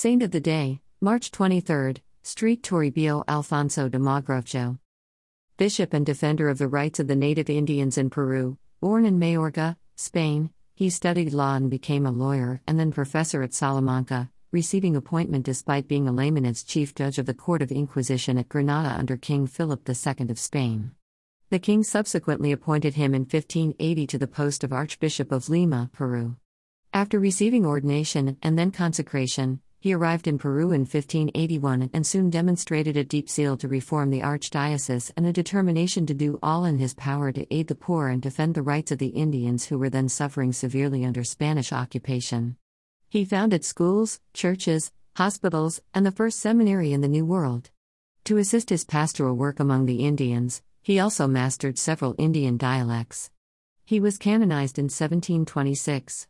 Saint of the Day, March 23, Street Toribio Alfonso de Mogrovejo. Bishop and defender of the rights of the native Indians in Peru, born in Mayorga, Spain, he studied law and became a lawyer and then professor at Salamanca, receiving appointment despite being a layman as chief judge of the Court of Inquisition at Granada under King Philip II of Spain. The king subsequently appointed him in 1580 to the post of Archbishop of Lima, Peru. After receiving ordination and then consecration, he arrived in Peru in 1581 and soon demonstrated a deep zeal to reform the archdiocese and a determination to do all in his power to aid the poor and defend the rights of the Indians who were then suffering severely under Spanish occupation. He founded schools, churches, hospitals, and the first seminary in the New World. To assist his pastoral work among the Indians, he also mastered several Indian dialects. He was canonized in 1726.